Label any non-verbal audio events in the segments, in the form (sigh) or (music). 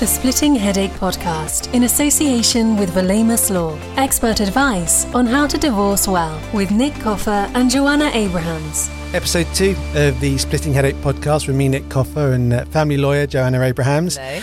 The Splitting Headache Podcast in association with Valemus Law. Expert advice on how to divorce well with Nick Coffer and Joanna Abrahams. Episode two of the Splitting Headache podcast with me, Nick Coffer, and uh, family lawyer Joanna Abrahams. Hello.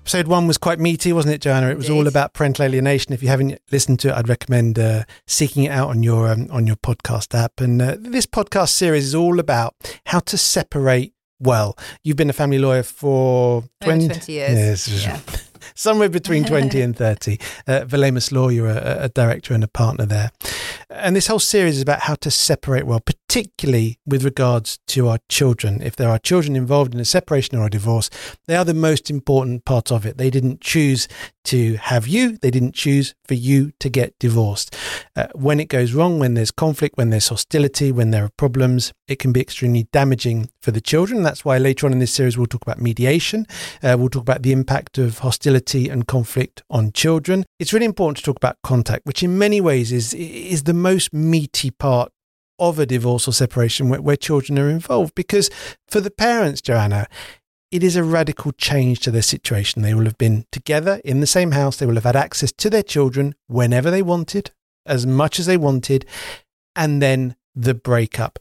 Episode one was quite meaty, wasn't it, Joanna? It was all about parental alienation. If you haven't listened to it, I'd recommend uh, seeking it out on your um, on your podcast app. And uh, this podcast series is all about how to separate well. You've been a family lawyer for Over 20 years. Yes, Yeah. (laughs) somewhere between (laughs) 20 and 30. Uh, Valemus Law, you're a, a director and a partner there. And this whole series is about how to separate well, particularly with regards to our children. If there are children involved in a separation or a divorce, they are the most important part of it. They didn't choose to have you, they didn't choose for you to get divorced. Uh, when it goes wrong, when there's conflict, when there's hostility, when there are problems, it can be extremely damaging for the children. That's why later on in this series, we'll talk about mediation. Uh, we'll talk about the impact of hostility and conflict on children. It's really important to talk about contact, which in many ways is is the most meaty part of a divorce or separation where, where children are involved. Because for the parents, Joanna, it is a radical change to their situation. They will have been together in the same house. They will have had access to their children whenever they wanted, as much as they wanted, and then the breakup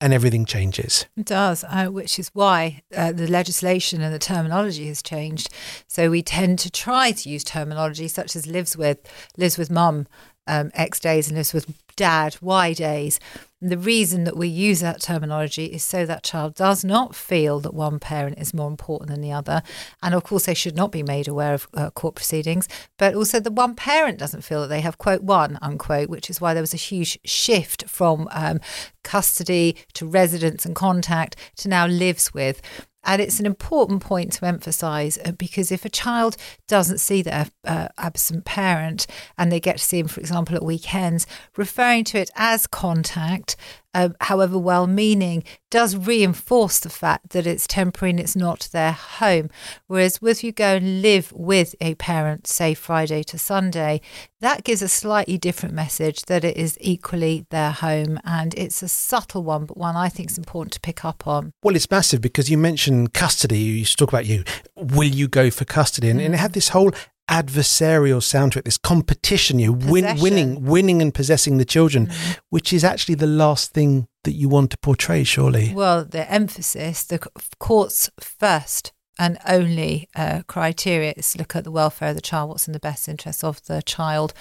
and everything changes. It does, uh, which is why uh, the legislation and the terminology has changed. So we tend to try to use terminology such as lives with, lives with mum um, X days and lives with dad Y days. And the reason that we use that terminology is so that child does not feel that one parent is more important than the other. And of course, they should not be made aware of uh, court proceedings, but also the one parent doesn't feel that they have, quote, one, unquote, which is why there was a huge shift from um, custody to residence and contact to now lives with. And it's an important point to emphasise uh, because if a child doesn't see their uh, absent parent and they get to see him, for example, at weekends, referring to it as contact, uh, however well meaning, does reinforce the fact that it's temporary and it's not their home. Whereas if you go and live with a parent, say Friday to Sunday, that gives a slightly different message that it is equally their home. And it's a subtle one, but one I think is important to pick up on. Well, it's massive because you mentioned custody. You used to talk about you. Will you go for custody? And, and it had this whole adversarial sound to it, this competition, you win, winning, winning and possessing the children, which is actually the last thing that you want to portray, surely. Well, the emphasis, the court's first and only uh, criteria is to look at the welfare of the child, what's in the best interest of the child,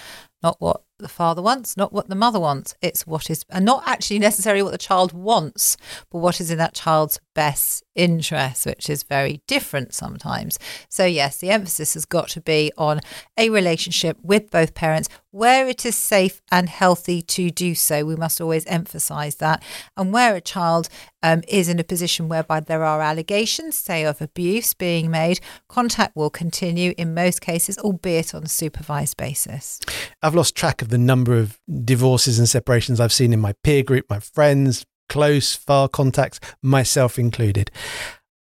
not what the father wants, not what the mother wants. It's what is, and not actually necessarily what the child wants, but what is in that child's best interest, which is very different sometimes. So, yes, the emphasis has got to be on a relationship with both parents where it is safe and healthy to do so. We must always emphasize that. And where a child um, is in a position whereby there are allegations, say, of abuse being made, contact will continue in most cases, albeit on a supervised basis. I've lost track of the number of divorces and separations I've seen in my peer group, my friends, close, far contacts, myself included.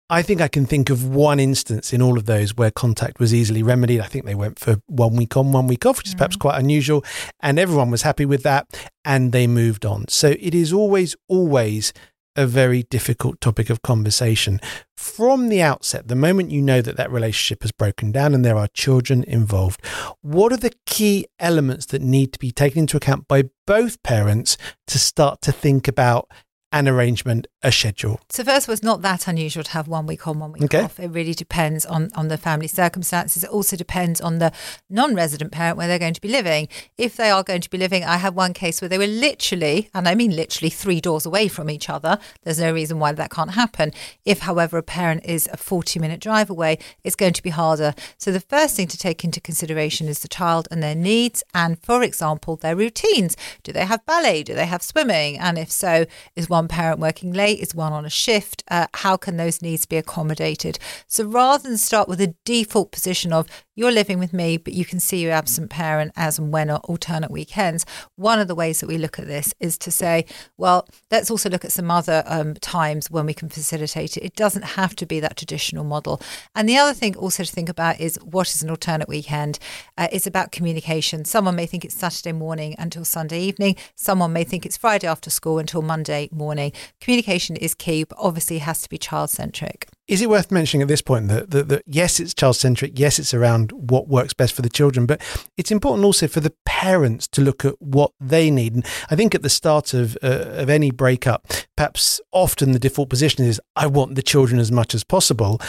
I think I can think of one instance in all of those where contact was easily remedied. I think they went for one week on, one week off, which is mm-hmm. perhaps quite unusual. And everyone was happy with that and they moved on. So it is always, always a very difficult topic of conversation. From the outset, the moment you know that that relationship has broken down and there are children involved, what are the key elements that need to be taken into account by both parents to start to think about an arrangement, a schedule? So first of all, it's not that unusual to have one week on, one week Okay. off. It really depends on, on the family circumstances. It also depends on the non-resident parent where they're going to be living. If they are going to be living, I had one case where they were literally, and I mean literally three doors away from each other. There's no reason why that can't happen. If, however, a parent is a 40 minute drive away, it's going to be harder. So the first thing to take into consideration is the child and their needs and, for example, their routines. Do they have ballet? Do they have swimming? And if so, is one parent working late? Is one on a shift? Uh, how can those needs be accommodated? So rather than start with a default position of you're living with me, but you can see your absent parent as and when on alternate weekends, one of the ways that we look at this is to say, well, let's also look at some other um, times when we can facilitate it. It doesn't have to be that traditional model. And the other thing also to think about is what is an alternate weekend? Uh, it's about communication. Someone may think it's Saturday morning until Sunday evening. Someone may think it's Friday after school until Monday morning. Communication is key, but obviously has to be child centric. Is it worth mentioning at this point that, that, that yes, it's child centric, yes, it's around what works best for the children, but it's important also for the parents to look at what they need. And I think at the start of uh, of any breakup, perhaps often the default position is I want the children as much as possible,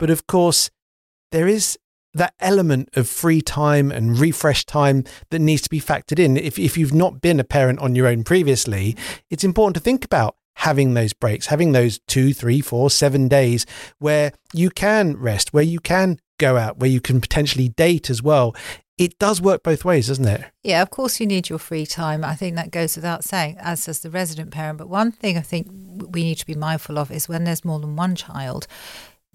but of course there is that element of free time and refresh time that needs to be factored in. If, if you've not been a parent on your own previously, it's important to think about having those breaks, having those two, three, four, seven days where you can rest, where you can go out, where you can potentially date as well. It does work both ways, doesn't it? Yeah, of course you need your free time. I think that goes without saying, as does the resident parent. But one thing I think we need to be mindful of is when there's more than one child,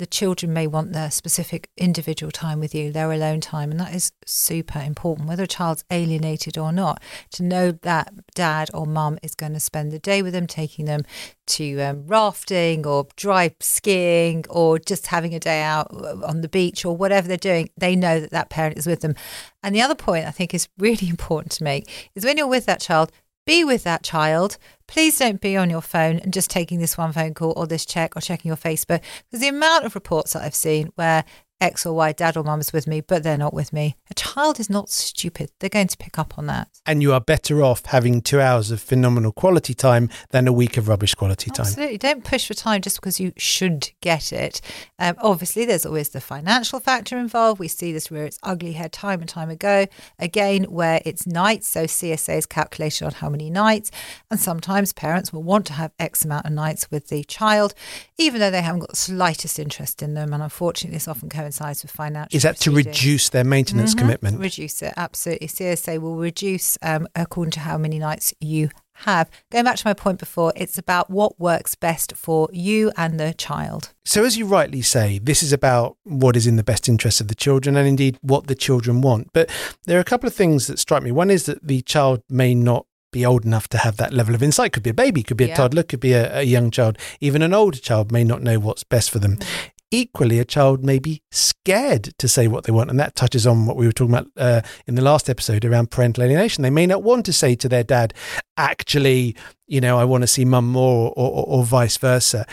the children may want their specific individual time with you, their alone time, and that is super important, whether a child's alienated or not, to know that dad or mum is going to spend the day with them, taking them to um, rafting or dry skiing or just having a day out on the beach or whatever they're doing. They know that that parent is with them. And the other point I think is really (laughs) important to make is when you're with that child, be with that child. Please don't be on your phone and just taking this one phone call or this check or checking your Facebook. Because the amount of reports that I've seen where X or Y, dad or mum is with me, but they're not with me. A child is not stupid. They're going to pick up on that. And you are better off having two hours of phenomenal quality time than a week of rubbish quality time. Absolutely. Don't push for time just because you should get it. Um, obviously, there's always the financial factor involved. We see this where it's ugly hair time and time ago. Again, where it's nights. So CSA is calculation on how many nights. And sometimes parents will want to have X amount of nights with the child, even though they haven't got the slightest interest in them. And unfortunately, this often coincides coincides with financial. Is that to reduce their maintenance mm-hmm. commitment? Reduce it, absolutely. CSA will reduce um, according to how many nights you have. Going back to my point before, it's about what works best for you and the child. So, as you rightly say, this is about what is in the best interest of the children and indeed what the children want. But there are a couple of things that strike me. One is that the child may not be old enough to have that level of insight. Could be a baby, could be a yeah. toddler, could be a, a, young child. Even an older child may not know what's best for them. Mm-hmm. Equally, a child may be scared to say what they want. And that touches on what we were talking about uh, in the last episode around parental alienation. They may not want to say to their dad, actually, you know, I want to see mum more or, or, or vice versa.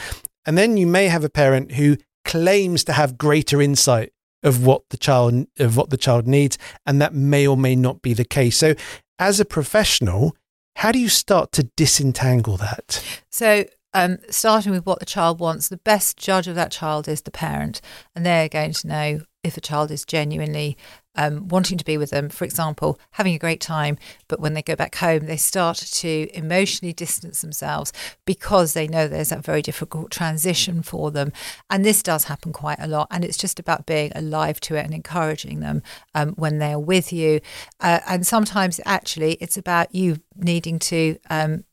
And then you may have a parent who claims to have greater insight of what the child of what the child needs and that may or may not be the case so as a professional how do you start to disentangle that so um, starting with what the child wants, the best judge of that child is the parent, and they're going to know if a child is genuinely um, wanting to be with them. For example, having a great time, but when they go back home, they start to emotionally distance themselves because they know there's that very difficult transition for them. And this does happen quite a lot. And it's just about being alive to it and encouraging them um, when they're with you. Uh, and sometimes actually it's about you needing to um,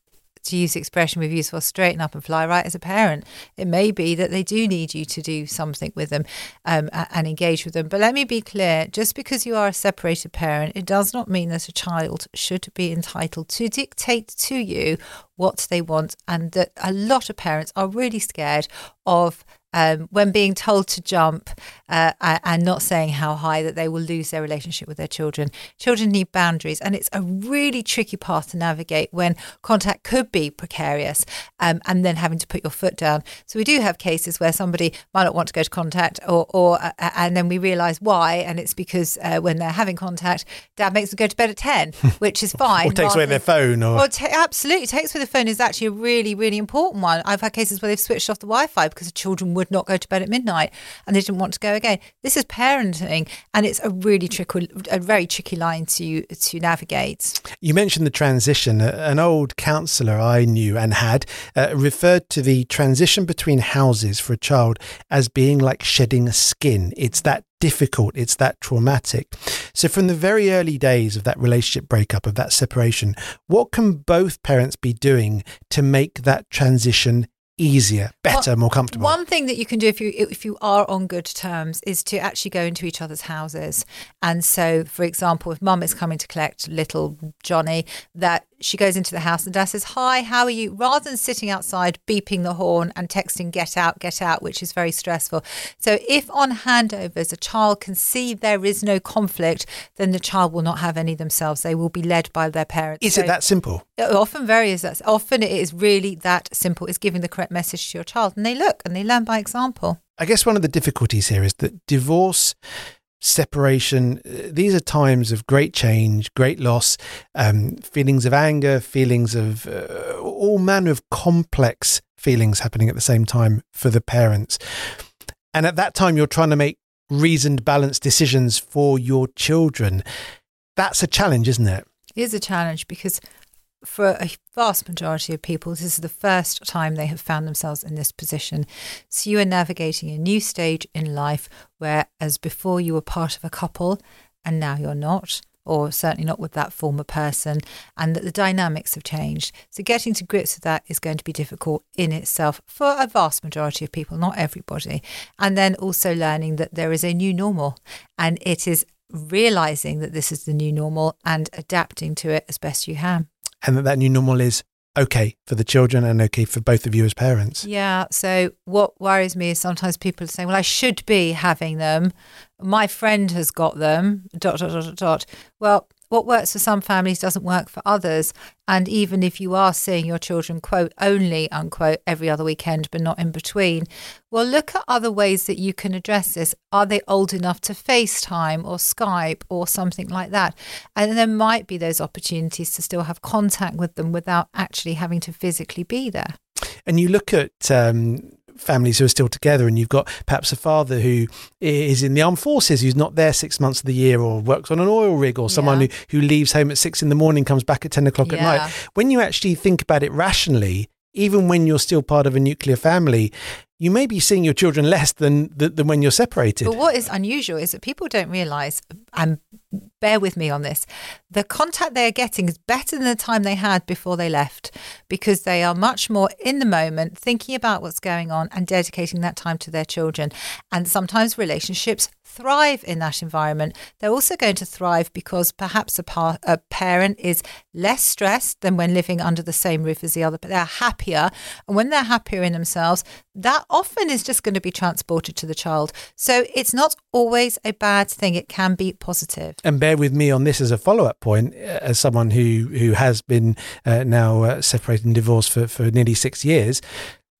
to use the expression we've used for straighten up and fly right as a parent. It may be that they do need you to do something with them um, and engage with them. But let me be clear just because you are a separated parent, it does not mean that a child should be entitled to dictate to you what they want. And that a lot of parents are really scared of um, when being told to jump uh, and not saying how high, that they will lose their relationship with their children. Children need boundaries, and it's a really tricky path to navigate when contact could be precarious um, and then having to put your foot down. So we do have cases where somebody might not want to go to contact, or, or uh, uh and then we realise why, and it's because uh, when they're having contact, dad makes them go to bed at 10, (laughs) which is fine. or takes away their phone. Or, or t- absolutely, takes away the phone is actually a really, really important one. I've had cases where they've switched off the Wi Fi because the children would not go to bed at midnight and they didn't want to go again. This is parenting, and it's a really tricky, a very tricky line to to navigate. You mentioned the transition. An old counsellor I knew and had uh, referred to the transition between houses for a child as being like shedding a skin. It's that difficult, it's that traumatic. So, from the very early days of that relationship breakup, of that separation, what can both parents be doing to make that transition easier, better, well, more comfortable. One thing that you can do if you if you are on good terms is to actually go into each other's houses. And so, for example, if mum is coming to collect little Johnny, that she goes into the house and dad says, Hi, how are you? Rather than sitting outside beeping the horn and texting, Get out, get out, which is very stressful. So, if on handovers a child can see there is no conflict, then the child will not have any themselves. They will be led by their parents. Is so it that simple? Uh, often, very is that. Often, it is really that simple. It's giving the correct message to your child, and they look and they learn by example. I guess one of the difficulties here is that divorce separation. Uh, these are times of great change, great loss, um, feelings of anger, feelings of uh, all manner of complex feelings happening at the same time for the parents. And at that time, you're trying to make reasoned, balanced decisions for your children. That's a challenge, isn't it? It is a challenge because for a vast majority of people, this is the first time they have found themselves in this position. So you are navigating a new stage in life where, as before, you were part of a couple and now you're not, or certainly not with that former person, and that the dynamics have changed. So getting to grips with that is going to be difficult in itself for a vast majority of people, not everybody. And then also learning that there is a new normal and it is realizing that this is the new normal and adapting to it as best you can and that that new normal is okay for the children and okay for both of you as parents. Yeah. So what worries me is sometimes people say, "Well, I should be having them. My friend has got them." Dot dot dot dot. dot. Well, what works for some families doesn't work for others. And even if you are seeing your children, quote, only, unquote, every other weekend, but not in between, well, look at other ways that you can address this. Are they old enough to FaceTime or Skype or something like that? And there might be those opportunities to still have contact with them without actually having to physically be there. And you look at um, families who are still together, and you've got perhaps a father who is in the armed forces who's not there six months of the year, or works on an oil rig, or someone yeah. who, who leaves home at six in the morning, comes back at 10 o'clock yeah. at night. When you actually think about it rationally, even when you're still part of a nuclear family, you may be seeing your children less than, than when you're separated. But what is unusual is that people don't realize, and bear with me on this, the contact they are getting is better than the time they had before they left because they are much more in the moment, thinking about what's going on and dedicating that time to their children. And sometimes relationships thrive in that environment. They're also going to thrive because perhaps a, a parent is less stressed than when living under the same roof as the other, but they're happier. And when they're happier in themselves, that often is just going to be transported to the child. So it's not always a bad thing, it can be positive. And bear with me on this as a follow up point, uh, as someone who, who has been uh, now uh, separated and divorced for, for nearly six years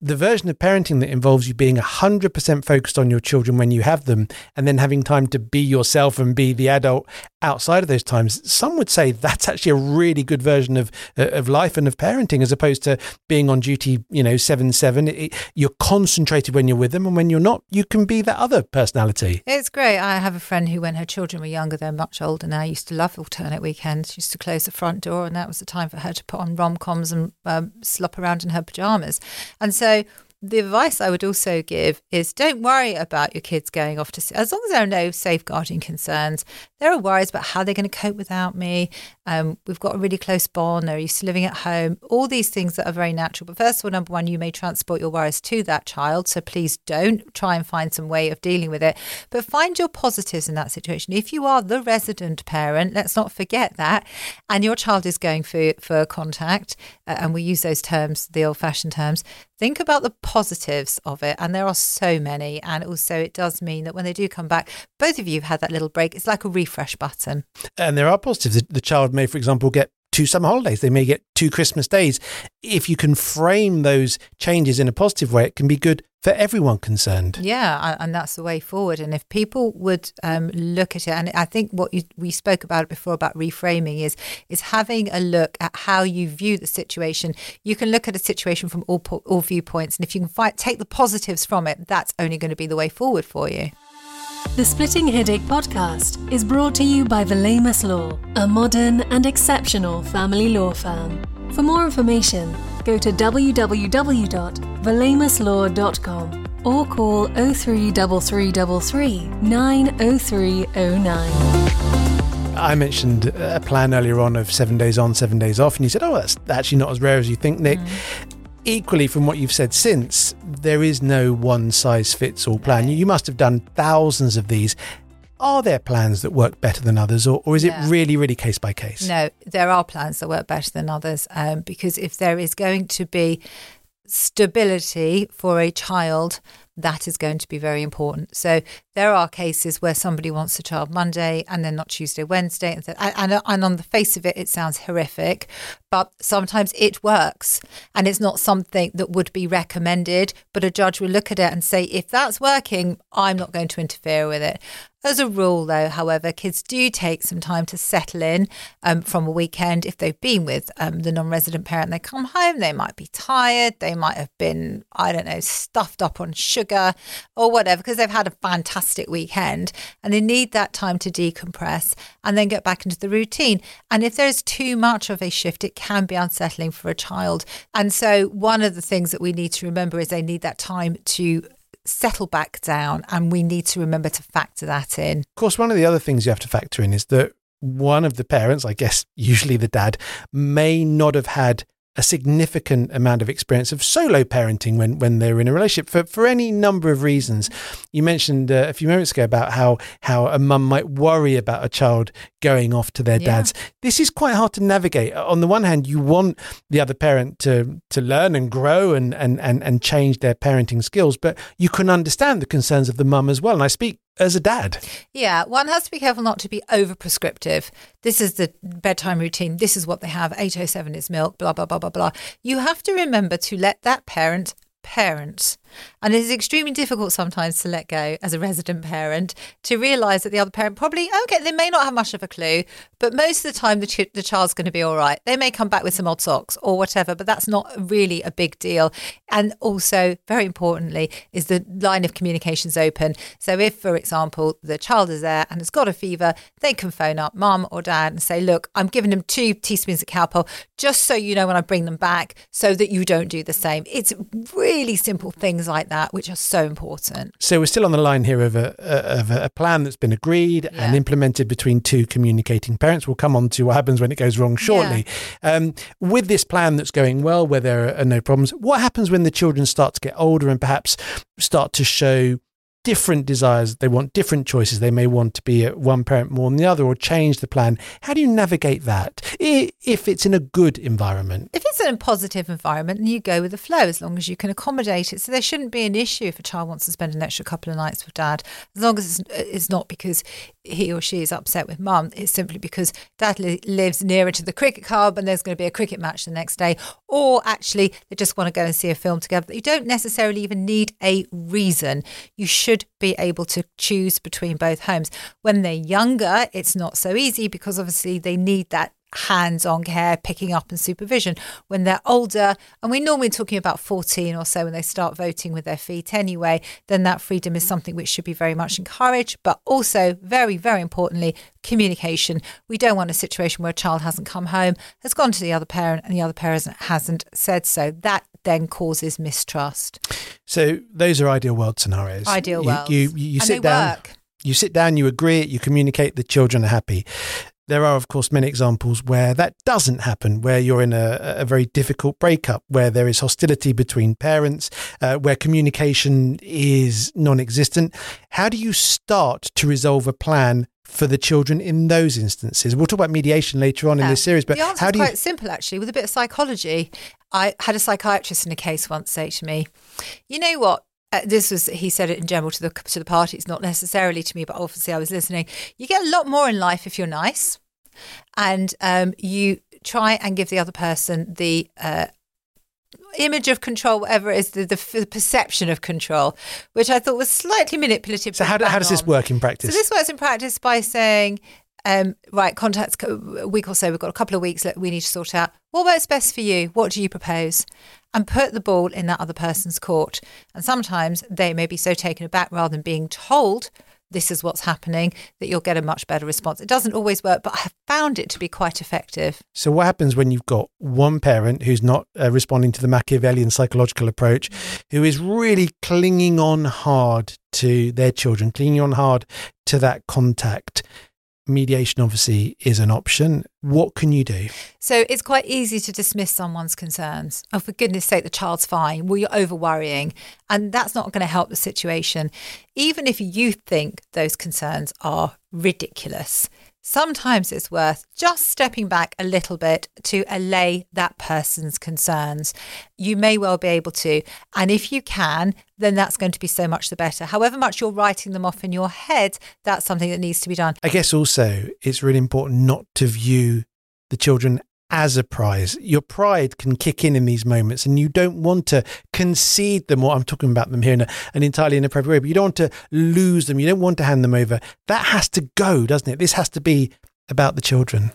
the version of parenting that involves you being 100% focused on your children when you have them and then having time to be yourself and be the adult outside of those times some would say that's actually a really good version of uh, of life and of parenting as opposed to being on duty you know 7 7 it, you're concentrated when you're with them and when you're not you can be that other personality. It's great. I have a friend who when her children were younger they're much older now used to love alternate weekends. She used to close the front door and that was the time for her to put on rom-coms and um, slop around in her pajamas. And so so the advice I would also give is don't worry about your kids going off to. As long as there are no safeguarding concerns, there are worries about how they're going to cope without me. Um, we've got a really close bond. They're used to living at home. All these things that are very natural. But first of all, number one, you may transport your worries to that child. So please don't try and find some way of dealing with it. But find your positives in that situation. If you are the resident parent, let's not forget that, and your child is going for, for contact, uh, and we use those terms, the old fashioned terms, think about the positives of it. And there are so many. And also, it does mean that when they do come back, both of you have had that little break. It's like a refresh button. And there are positives. The child may, for example, get two summer holidays. They may get two Christmas days. If you can frame those changes in a positive way, it can be good for everyone concerned. Yeah, and that's the way forward. And if people would um, look at it, and I think what you, we spoke about before about reframing is is having a look at how you view the situation. You can look at a situation from all all viewpoints, and if you can fight, take the positives from it, that's only going to be the way forward for you. The Splitting Headache podcast is brought to you by Valemus Law, a modern and exceptional family law firm. For more information, go to www.valemuslaw.com or call 033333 90309. I mentioned a plan earlier on of seven days on, seven days off, and you said, "Oh, that's actually not as rare as you think, Nick." Mm equally, from what you've said since, there is no one size fits all plan. You must have done thousands of these. are there plans that work better than others, or, or is Yeah. it really, really case by case? No, there are plans that work better than others um, because if there is going to be stability for a child, that is going to be very important. So there are cases where somebody wants a child Monday and then not Tuesday, Wednesday, and, th- and, uh, and on the face of it, it sounds horrific, but sometimes it works, and it's not something that would be recommended. But a judge will look at it and say, if that's working, I'm not going to interfere with it. As a rule, though, however, kids do take some time to settle in um, from a weekend. If they've been with um, the non resident parent, they come home, they might be tired, they might have been, I don't know, stuffed up on sugar or whatever, because they've had a fantastic weekend and they need that time to decompress and then get back into the routine. And if there's too much of a shift, it can be unsettling for a child. And so, one of the things that we need to remember is they need that time to settle back down and we need to remember to factor that in. Of course, one of the other things you have to factor in is that one of the parents, I guess usually the dad, may not have had a significant amount of experience of solo parenting when, when they're in a relationship for, for any number of reasons. You mentioned uh, a few moments ago about how, how a mum might worry about a child going off to their Yeah. dad's. This is quite hard to navigate. On the one hand, you want the other parent to, to learn and grow and, and, and, and change their parenting skills, but you can understand the concerns of the mum as well. And I speak as a dad. Yeah, one has to be careful not to be over prescriptive. This is the bedtime routine. This is what they have. 807 is milk, blah, blah, blah, blah, blah. You have to remember to let that parent parent. And it is extremely difficult sometimes to let go as a resident parent to realize that the other parent probably, okay, they may not have much of a clue, but most of the time the, ch- the child's going to be all right. They may come back with some odd socks or whatever, but that's not really a big deal. And also, very importantly, is the line of communications open. So if, for example, the child is there and has got a fever, they can phone up mum or dad and say, look, I'm giving them two teaspoons of Calpol just so you know when I bring them back so that you don't do the same. It's really simple things like that which are so important. So we're still on the line here of a, of a plan that's been agreed and implemented between two communicating parents. We'll come on to what happens when it goes wrong shortly. Um, with this plan that's going well, where there are no problems, what happens when the children start to get older and perhaps start to show different desires? They want different choices. They may want to be at one parent more than the other or change the plan. How do you navigate that if it's in a good environment? If it's in a positive environment, then you go with the flow as long as you can accommodate it. So there shouldn't be an issue if a child wants to spend an extra couple of nights with dad, as long as it's, not because he or she is upset with mum. It's simply because dad li- lives nearer to the cricket club and there's going to be a cricket match the next day, or actually they just want to go and see a film together. You don't necessarily even need a reason. You should be able to choose between both homes. When they're younger, it's not so easy because obviously they need that hands on care, picking up and supervision. When they're older, and we're normally talking about 14 or so when they start voting with their feet anyway, then that freedom is something which should be very much encouraged. But also, very, very importantly, communication. We don't want a situation where a child hasn't come home, has gone to the other parent, and the other parent hasn't said so. That then causes mistrust. So those are ideal world scenarios. Ideal you. You, you, you sit down. work. You sit down, you agree, you communicate, the children are happy. There are, of course, many examples where that doesn't happen, where you're in a, a very difficult breakup, where there is hostility between parents, uh, where communication is non existent. How do you start to resolve a plan for the children in those instances? We'll talk about mediation later on in this series, but the how do you. quite simple, actually, with a bit of psychology. I had a psychiatrist in a case once say to me, "You know what? Uh, this was he said it in general to the to the parties, not necessarily to me, but obviously I was listening. You get a lot more in life if you're nice, and um, you try and give the other person the." Uh, image of control whatever it is the, the, the perception of control which i thought was slightly manipulative So, how, how does this work in practice? So this works in practice by saying, um, right, contacts a week or so. We've got a couple of weeks that we need to sort out. What works best for you? What do you propose? And put the ball in that other person's court. And sometimes they may be so taken aback rather than being told this is what's happening that you'll get a much better response. It doesn't always work, but I have found it to be quite effective. So, what happens when you've got one parent who's not uh, responding to the Machiavellian psychological approach, who is really clinging on hard to their children, clinging on hard to that contact? Mediation obviously is an option. What can you do? So it's quite easy to dismiss someone's concerns. Oh, for goodness sake, the child's fine. Well, you're over worrying. And that's not going to help the situation. Even if you think those concerns are ridiculous, sometimes it's worth just stepping back a little bit to allay that person's concerns. You may well be able to. And if you can, then that's going to be so much the better. However much you're writing them off in your head, that's something that needs to be done. I guess also it's really important not to view the children as a prize. Your pride can kick in in these moments, and you don't want to concede them, or I'm talking about them here in a, an entirely inappropriate way, but you don't want to lose them. You don't want to hand them over. That has to go, doesn't it? This has to be about the children.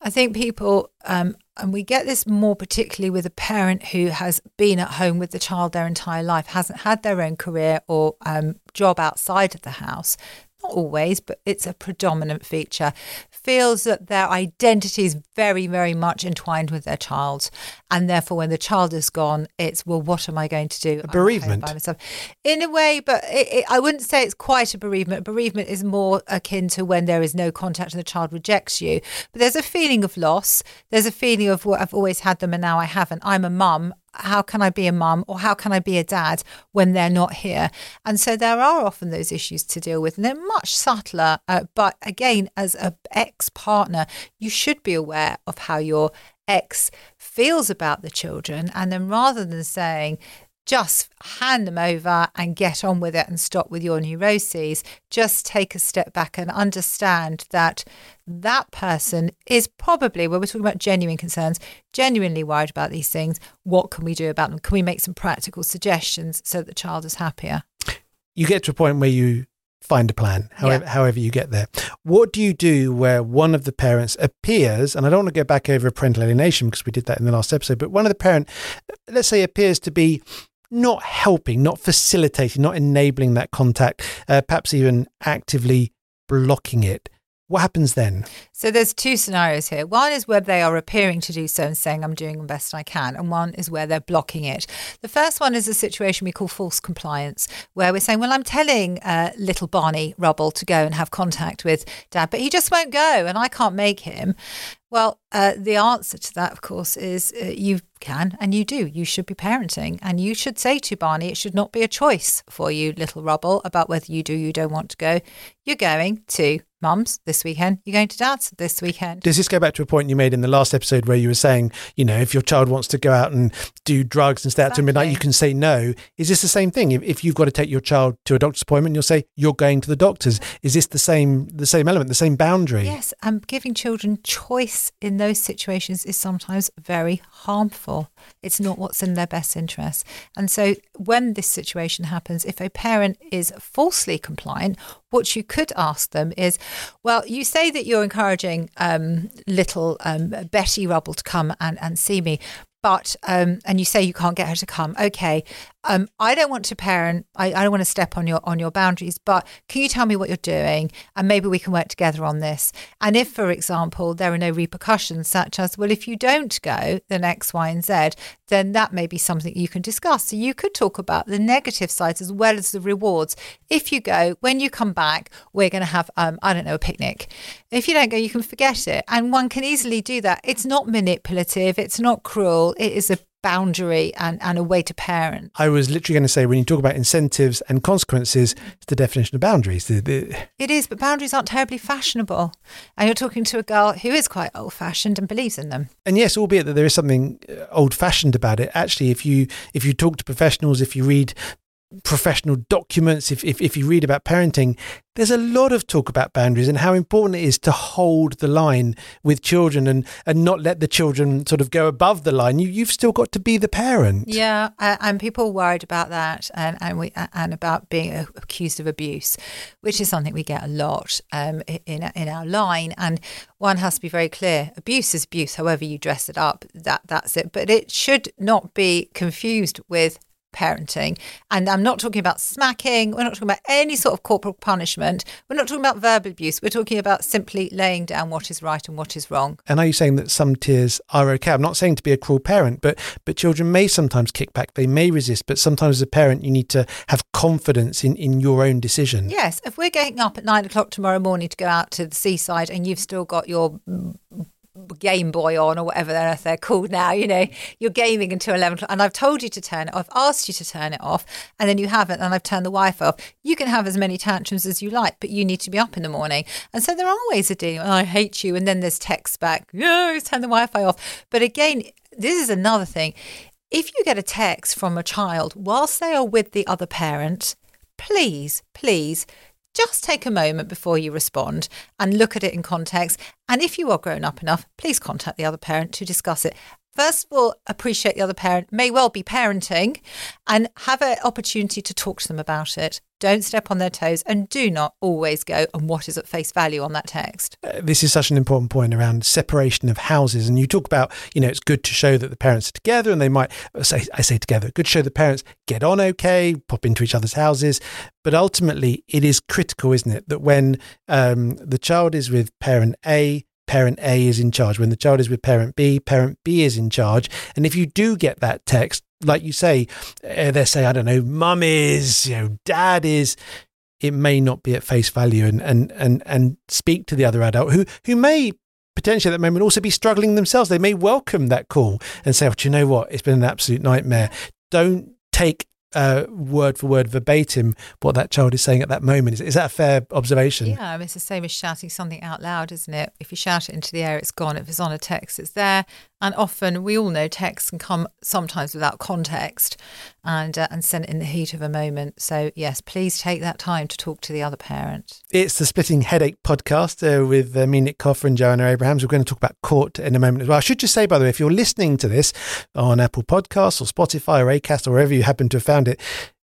I think people, um, and we get this more particularly with a parent who has been at home with the child their entire life, hasn't had their own career or um, job outside of the house not always, but it's a predominant feature, feels that their identity is very, very much entwined with their child. And therefore, when the child is gone, it's, well, what am I going to do? A bereavement. By myself. In a way, but it, it, I wouldn't say it's quite a bereavement. A Bereavement is more akin to when there is no contact and the child rejects you. But there's a feeling of loss. There's a feeling of what I've always had them and now I haven't. I'm a mum how can I be a mum or how can I be a dad when they're not here? And so there are often those issues to deal with, and they're much subtler. Uh, but again, as an ex partner, you should be aware of how your ex feels about the children. And then rather than saying, just hand them over and get on with it and stop with your neuroses. Just take a step back and understand that that person is probably, when we're talking about genuine concerns, genuinely worried about these things. What can we do about them? Can we make some practical suggestions so that the child is happier? You get to a point where you find a plan, however, yeah. however you get there. What do you do where one of the parents appears, and I don't want to go back over parental alienation because we did that in the last episode, but one of the parent, let's say, appears to be not helping, not facilitating, not enabling that contact, uh, perhaps even actively blocking it. What happens then? So there's two scenarios here. One is where they are appearing to do so and saying I'm doing the best I can, and one is where they're blocking it. The first one is a situation we call false compliance, where we're saying, well, I'm telling uh, little Barney Rubble to go and have contact with dad, but he just won't go, and I can't make him. Well, uh, the answer to that, of course, is uh, you can and you do. You should be parenting, and you should say to Barney, it should not be a choice for you, little Rubble, about whether you do, you don't want to go. You're going to mum's this weekend. You're going to dad's this weekend. Does this go back to a point you made in the last episode where you were saying, you know, if your child wants to go out and do drugs and stay exactly. out to midnight, you can say no. Is this the same thing? If, if you've got to take your child to a doctor's appointment, you'll say you're going to the doctor's. Is this the same the same element, the same boundary? Yes, I'm giving children choice in those situations is sometimes very harmful. It's not what's in their best interest. And so when this situation happens, if a parent is falsely compliant, what you could ask them is, well, you say that you're encouraging um, little um, Betty Rubble to come and, and see me, but um, and you say you can't get her to come. Okay, um, I don't want to parent. I, I, don't want to step on your on your boundaries. But can you tell me what you're doing, and maybe we can work together on this. And if, for example, there are no repercussions, such as well, if you don't go, then X, Y, and Z, then that may be something you can discuss. So you could talk about the negative sides as well as the rewards. If you go, when you come back, we're going to have um, I don't know a picnic. If you don't go, you can forget it, and one can easily do that. It's not manipulative. It's not cruel. It is a boundary and, and a way to parent. I was literally going to say when you talk about incentives and consequences, it's the definition of boundaries. The, the... It is, but boundaries aren't terribly fashionable. And you're talking to a girl who is quite old fashioned and believes in them. And yes, albeit that there is something uh, old fashioned about it, actually if you if you talk to professionals, if you read professional documents, if, if, if you read about parenting, there's a lot of talk about boundaries and how important it is to hold the line with children and, and not let the children sort of go above the line. You, you've still got to be the parent. Yeah, and people worried about that and, and, we, and about being accused of abuse, which is something we get a lot um, in, in our line. And one has to be very clear abuse is abuse, however you dress it up, that, that's it. But it should not be confused with parenting. And I'm not talking about smacking. We're not talking about any sort of corporal punishment. We're not talking about verbal abuse. We're talking about simply laying down what is right and what is wrong. And are you saying that some tears are okay? I'm not saying to be a cruel parent, but but children may sometimes kick back. They may resist, but sometimes as a parent, you need to have confidence in, in your own decision. Yes. If we're getting up at nine o'clock tomorrow morning to go out to the seaside and you've still got your Game Boy on or whatever on earth they're called now. You know, you're gaming until 11 o'clock and I've told you to turn it off. I've asked you to turn it off and then you haven't and I've turned the Wi-Fi off. You can have as many tantrums as you like, but you need to be up in the morning. And so there are ways of it. I hate you. And then there's text back, no, turn the Wi-Fi off. But again, this is another thing. If you get a text from a child whilst they are with the other parent, please, please just take a moment before you respond and look at it in context. And if you are grown up enough, please contact the other parent to discuss it. First of all, appreciate the other parent, may well be parenting, and have an opportunity to talk to them about it. Don't step on their toes and do not always go and what is at face value on that text. Uh, this is such an important point around separation of houses. And you talk about, you know, it's good to show that the parents are together and they might uh, say, I say together, good to show the parents get on okay, pop into each other's houses. But ultimately, it is critical, isn't it, that when um, the child is with parent A, parent A is in charge. When the child is with parent B, parent B is in charge. And if you do get that text, like you say, uh, they say, I don't know, mum is, you know, dad is, it may not be at face value and, and, and, and speak to the other adult who, who may potentially at that moment also be struggling themselves. They may welcome that call and say, oh, do you know what? It's been an absolute nightmare. Don't take uh, word for word verbatim what that child is saying at that moment. Is, is that a fair observation? Yeah, I mean, it's the same as shouting something out loud, isn't it? If you shout it into the air, it's gone. If it's on a text, it's there. And often, we all know texts can come sometimes without context and uh, and sent in the heat of a moment. So yes, please take that time to talk to the other parent. It's the Splitting Headache podcast uh, with uh, me, Nick Coffer, and Joanna Abrahams. We're going to talk about court in a moment as well. I should just say, by the way, if you're listening to this on Apple Podcasts or Spotify or Acast or wherever you happen to have found it,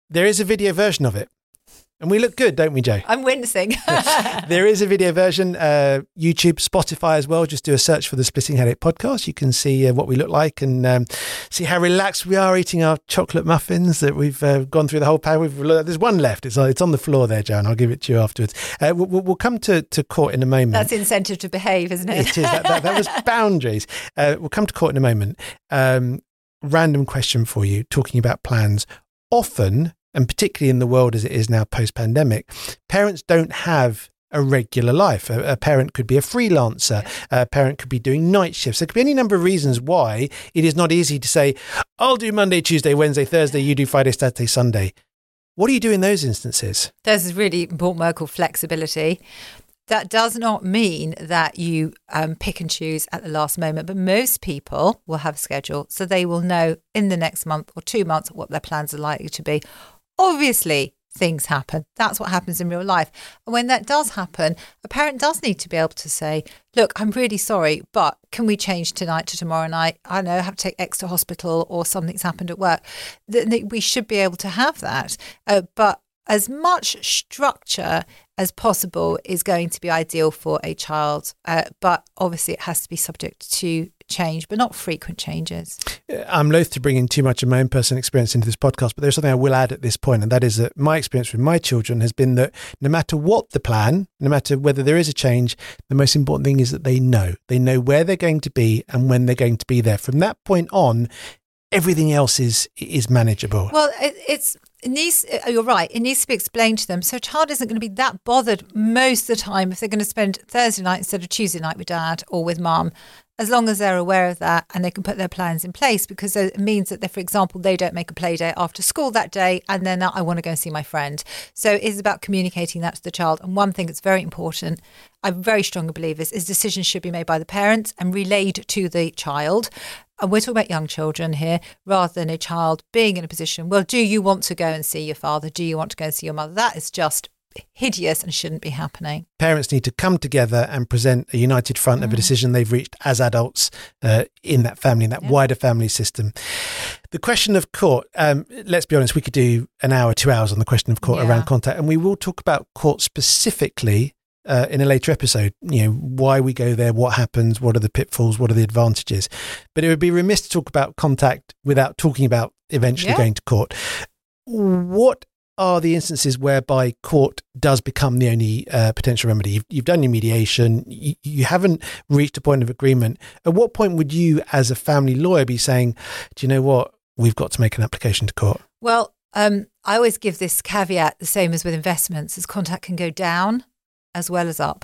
there is a video version of it. And we look good, don't we, Joe? I'm wincing. (laughs) (laughs) there is a video version, uh, YouTube, Spotify as well. Just do a search for the Splitting Headache podcast. You can see uh, what we look like and um, see how relaxed we are eating our chocolate muffins that we've uh, gone through the whole pack. We've, there's one left. It's, it's on the floor there, Joan. I'll give it to you afterwards. Uh, we'll, we'll, come to, to court in a moment. That's incentive to behave, isn't it? It is. That, that, that was (laughs) boundaries. Uh, we'll come to court in a moment. Um, random question for you, talking about plans. Often, and particularly in the world as it is now post pandemic, parents don't have a regular life. A, a, parent could be a freelancer. A parent could be doing night shifts. There could be any number of reasons why it is not easy to say, I'll do Monday, Tuesday, Wednesday, Thursday, you do Friday, Saturday, Sunday. What do you do in those instances? There's a really important word called flexibility. That does not mean that you um, pick and choose at the last moment, but most people will have a schedule. So they will know in the next month or two months what their plans are likely to be Obviously, things happen. That's what happens in real life. And when that does happen, a parent does need to be able to say, Look, I'm really sorry, but can we change tonight to tomorrow night? I know I have to take X to hospital or something's happened at work. We should be able to have that. Uh, but as much structure as possible is going to be ideal for a child. Uh, but obviously, it has to be subject to change, but not frequent changes. Uh, I'm loath to bring in too much of my own personal experience into this podcast, but there's something I will add at this point, and that is that my experience with my children has been that no matter what the plan, no matter whether there is a change, the most important thing is that they know. They know where they're going to be and when they're going to be there. From that point on, everything else is is manageable. Well, it, it's it needs uh, you're right. It needs to be explained to them. So a child isn't going to be that bothered most of the time if they're going to spend thursday night instead of tuesday night with dad or with mum as long as they're aware of that and they can put their plans in place because it means that they for example they don't make a play day after school that day and then i want to go and see my friend. So it's about communicating that to the child and one thing that's very important i'm very strong believers is decisions should be made by the parents and relayed to the child and we're talking about young children here rather than a child being in a position, well, do you want to go and see your father? Do you want to go and see your mother? That is just hideous and shouldn't be happening. Parents need to come together and present a united front of a mm. decision they've reached as adults uh, in that family, in that yeah. wider family system. The question of court, um, let's be honest, we could do an hour, two hours on the question of court yeah. around contact, and we will talk about court specifically uh, in a later episode, you know, why we go there, what happens, what are the pitfalls, what are the advantages. But it would be remiss to talk about contact without talking about eventually Yeah. going to court. What are the instances whereby court does become the only uh, potential remedy? You've, you've done your mediation, you, you haven't reached a point of agreement. At what point would you, as a family lawyer, be saying, do you know what? We've got to make an application to court. Well, um, I always give this caveat the same as with investments: as contact can go down as well as up,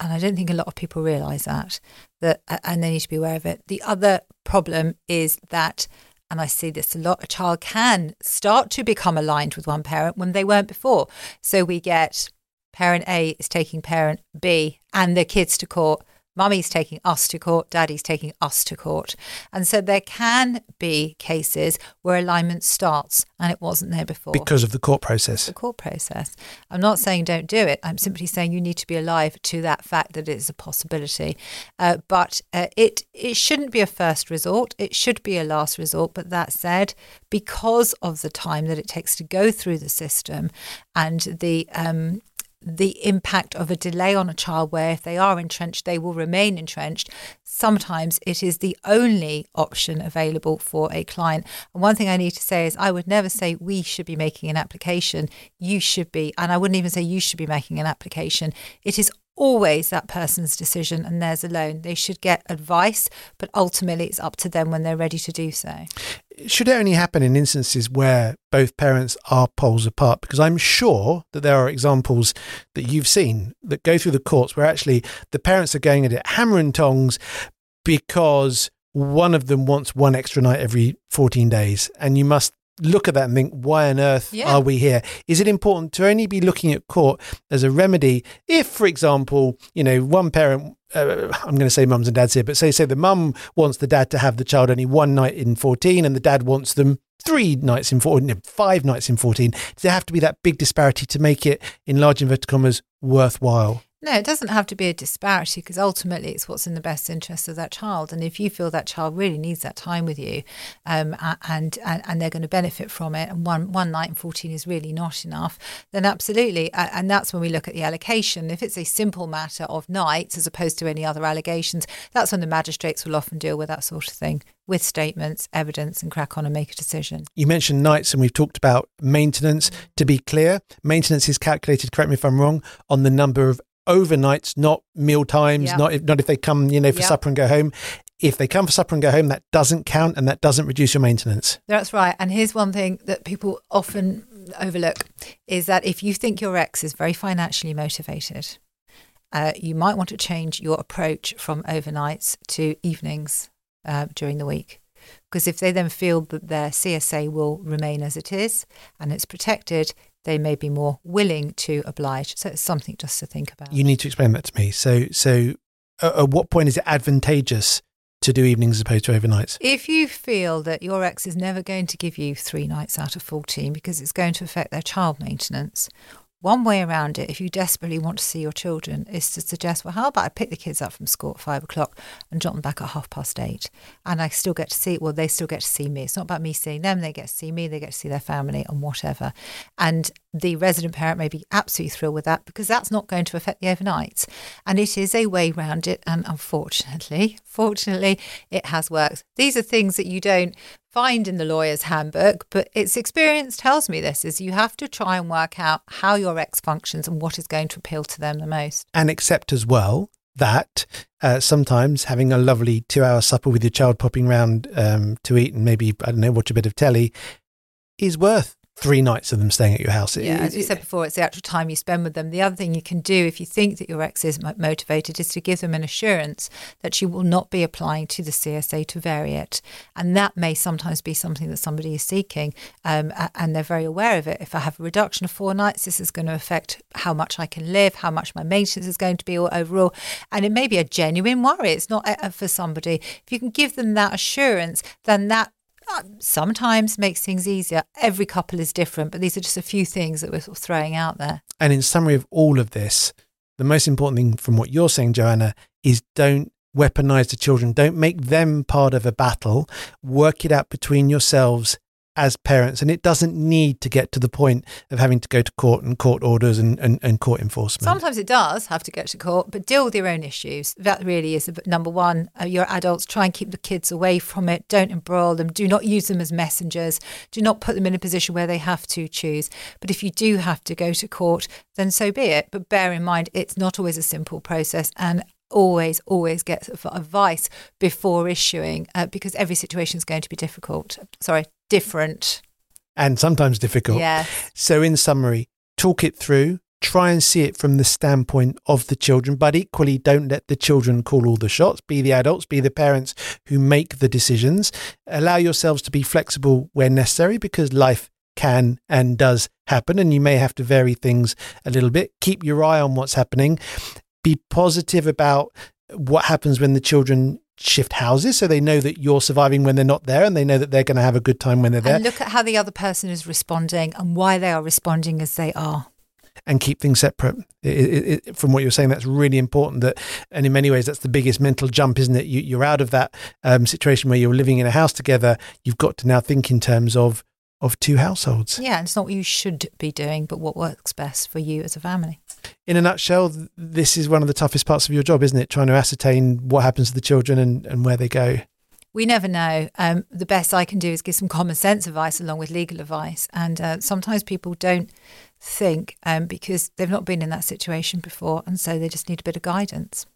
and I don't think a lot of people realise that. That and they need to be aware of it. The other problem is that, and I see this a lot: a child can start to become aligned with one parent when they weren't before. So we get parent A is taking parent B and their kids to court. Mummy's taking us to court, daddy's taking us to court. And so there can be cases where alignment starts and it wasn't there before. Because of the court process. the court process. I'm not saying don't do it. I'm simply saying you need to be alive to that fact that it is a possibility. Uh, but uh, it it shouldn't be a first resort. It should be a last resort. But that said, because of the time that it takes to go through the system and the um, the impact of a delay on a child where if they are entrenched they will remain entrenched. Sometimes it is the only option available for a client. And one thing i need to say is i would never say we should be making an application. You should be and i wouldn't even say you should be making an application. It is always that person's decision and theirs alone they should get advice but ultimately it's up to them when they're ready to do so should it only happen in instances where both parents are poles apart? Because I'm sure that there are examples that you've seen that go through the courts where actually the parents are going at it hammer and tongs because one of them wants one extra night every 14 days. And you must look at that and think, why on earth Yeah. are we here? Is it important to only be looking at court as a remedy if, for example, you know, one parent uh, I'm going to say mums and dads here, but say say the mum wants the dad to have the child only one night in 14 and the dad wants them three nights in 14, no, five nights in 14. Does there have to be that big disparity to make it, in large inverted commas, worthwhile? No, it doesn't have to be a disparity because ultimately it's what's in the best interest of that child. And if you feel that child really needs that time with you, um, and, and and they're going to benefit from it, and one one night in fourteen is really not enough, then absolutely. And that's when we look at the allocation. If it's a simple matter of nights as opposed to any other allegations, that's when the magistrates will often deal with that sort of thing with statements, evidence, and crack on and make a decision. You mentioned nights and we've talked about maintenance. To be clear, maintenance is calculated, correct me if I'm wrong, on the number of overnights, not meal times, Yeah. not if, not if they come, you know, for Yeah. supper and go home. If they come for supper and go home, that doesn't count and that doesn't reduce your maintenance. That's right. And here's one thing that people often overlook is that if you think your ex is very financially motivated, uh, you might want to change your approach from overnights to evenings uh, during the week. Because if they then feel that their CSA will remain as it is and it's protected, they may be more willing to oblige. So it's something just to think about. You need to explain that to me. So, so at, at what point is it advantageous to do evenings as opposed to overnights? If you feel that your ex is never going to give you three nights out of 14 because it's going to affect their child maintenance, one way around it, if you desperately want to see your children, is to suggest, well, how about I pick the kids up from school at five o'clock and drop them back at half past eight? And I still get to see, well, they still get to see me. It's not about me seeing them. They get to see me, they get to see their family and whatever. And the resident parent may be absolutely thrilled with that because that's not going to affect the overnights. And it is a way round it. And unfortunately, (laughs) fortunately, it has worked. These are things that you don't find in the lawyer's handbook, but its experience tells me this is you have to try and work out how your ex functions and what is going to appeal to them the most. and accept as well that uh, sometimes having a lovely two hour supper with your child popping round um, to eat and maybe, I don't know, watch a bit of telly is worth three nights of them staying at your house. It- Yeah, as we said before, it's the actual time you spend with them. The other thing you can do if you think that your ex is motivated is to give them an assurance that you will not be applying to the CSA to vary it. And that may sometimes be something that somebody is seeking um, and they're very aware of it. If I have a reduction of four nights, this is going to affect how much I can live, how much my maintenance is going to be o- overall. And it may be a genuine worry. It's not uh, for somebody. If you can give them that assurance, then that sometimes makes things easier. Every couple is different, but these are just a few things that we're sort of throwing out there. And in summary of all of this, the most important thing from what you're saying, Joanna, is don't weaponize the children. Don't make them part of a battle. Work it out between yourselves as parents, and it doesn't need to get to the point of having to go to court and court orders and, and, and court enforcement. Sometimes it does have to get to court, but deal with your own issues. That really is number one. Uh, your adults try and keep the kids away from it. Don't embroil them. Do not use them as messengers. Do not put them in a position where they have to choose. But if you do have to go to court, then so be it. But bear in mind, it's not always a simple process. And always, always get advice before issuing uh, because every situation is going to be difficult. Sorry, different. And sometimes difficult. Yeah. So, in summary, talk it through, try and see it from the standpoint of the children, but equally don't let the children call all the shots. Be the adults, be the parents who make the decisions. Allow yourselves to be flexible where necessary because life can and does happen, and you may have to vary things a little bit. Keep your eye on what's happening be positive about what happens when the children shift houses so they know that you're surviving when they're not there and they know that they're going to have a good time when they're there. And look at how the other person is responding and why they are responding as they are. And keep things separate. It, it, it, from what you're saying, that's really important. That, and in many ways, that's the biggest mental jump, isn't it? You, are out of that um, situation where you're living in a house together. You've got to now think in terms of of two households. Yeah, and it's not what you should be doing, but what works best for you as a family. In a nutshell, this is one of the toughest parts of your job, isn't it? Trying to ascertain what happens to the children and, and where they go. We never know. Um, the best I can do is give some common sense advice along with legal advice. And uh, sometimes people don't think um, because they've not been in that situation before. And so they just need a bit of guidance.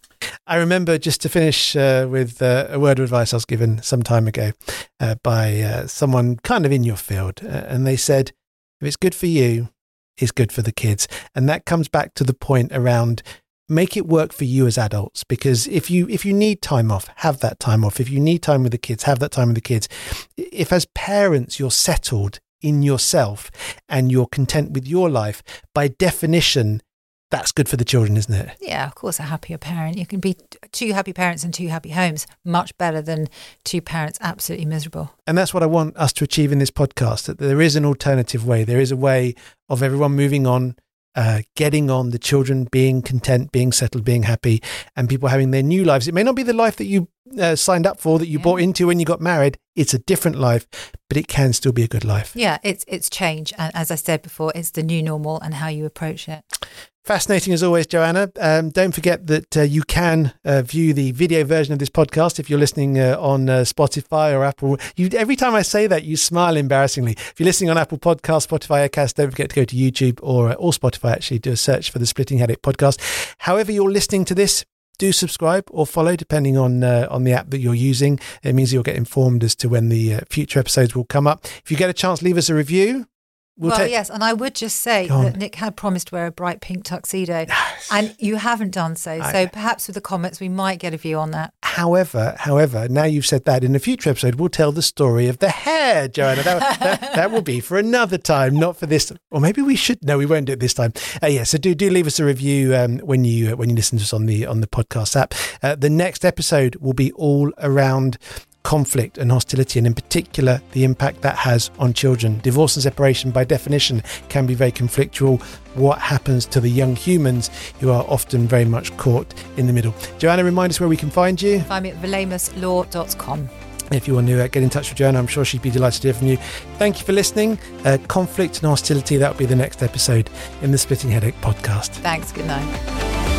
I remember just to finish uh, with uh, a word of advice I was given some time ago uh, by uh, someone kind of in your field. Uh, and they said, if it's good for you, it's good for the kids. And that comes back to the point around make it work for you as adults because if you if you need time off have that time off if you need time with the kids have that time with the kids if as parents you're settled in yourself and you're content with your life by definition that's good for the children, isn't it? Yeah, of course, a happier parent. You can be two happy parents and two happy homes, much better than two parents absolutely miserable. And that's what I want us to achieve in this podcast that there is an alternative way. There is a way of everyone moving on, uh, getting on, the children being content, being settled, being happy, and people having their new lives. It may not be the life that you uh, signed up for, that you yeah. bought into when you got married. It's a different life, but it can still be a good life. Yeah, it's it's change, and as I said before, it's the new normal and how you approach it. Fascinating as always, Joanna. Um, don't forget that uh, you can uh, view the video version of this podcast if you're listening uh, on uh, Spotify or Apple. You, every time I say that, you smile embarrassingly. If you're listening on Apple Podcast, Spotify, Acast, don't forget to go to YouTube or, uh, or Spotify. Actually, do a search for the Splitting Headache podcast. However, you're listening to this, do subscribe or follow depending on uh, on the app that you're using. It means you'll get informed as to when the uh, future episodes will come up. If you get a chance, leave us a review. We'll well, yes, and I would just say that Nick had promised to wear a bright pink tuxedo, yes. and you haven't done so. I, so perhaps with the comments, we might get a view on that. However, however, now you've said that, in a future episode, we'll tell the story of the hair, Joanna. That, that, that, will be for another time, not for this. Or maybe we should. No, we won't do it this time. Uh, yeah, so do do leave us a review um, when you uh, when you listen to us on the on the podcast app. Uh, the next episode will be all around conflict and hostility, and in particular, the impact that has on children. Divorce and separation, by definition, can be very conflictual. What happens to the young humans who are often very much caught in the middle? Joanna, remind us where we can find you. Find me at valemuslaw.com. If you want to uh, get in touch with Joanna, I'm sure she'd be delighted to hear from you. Thank you for listening. Uh, conflict and hostility, that will be the next episode in the Splitting Headache podcast. Thanks. Good night.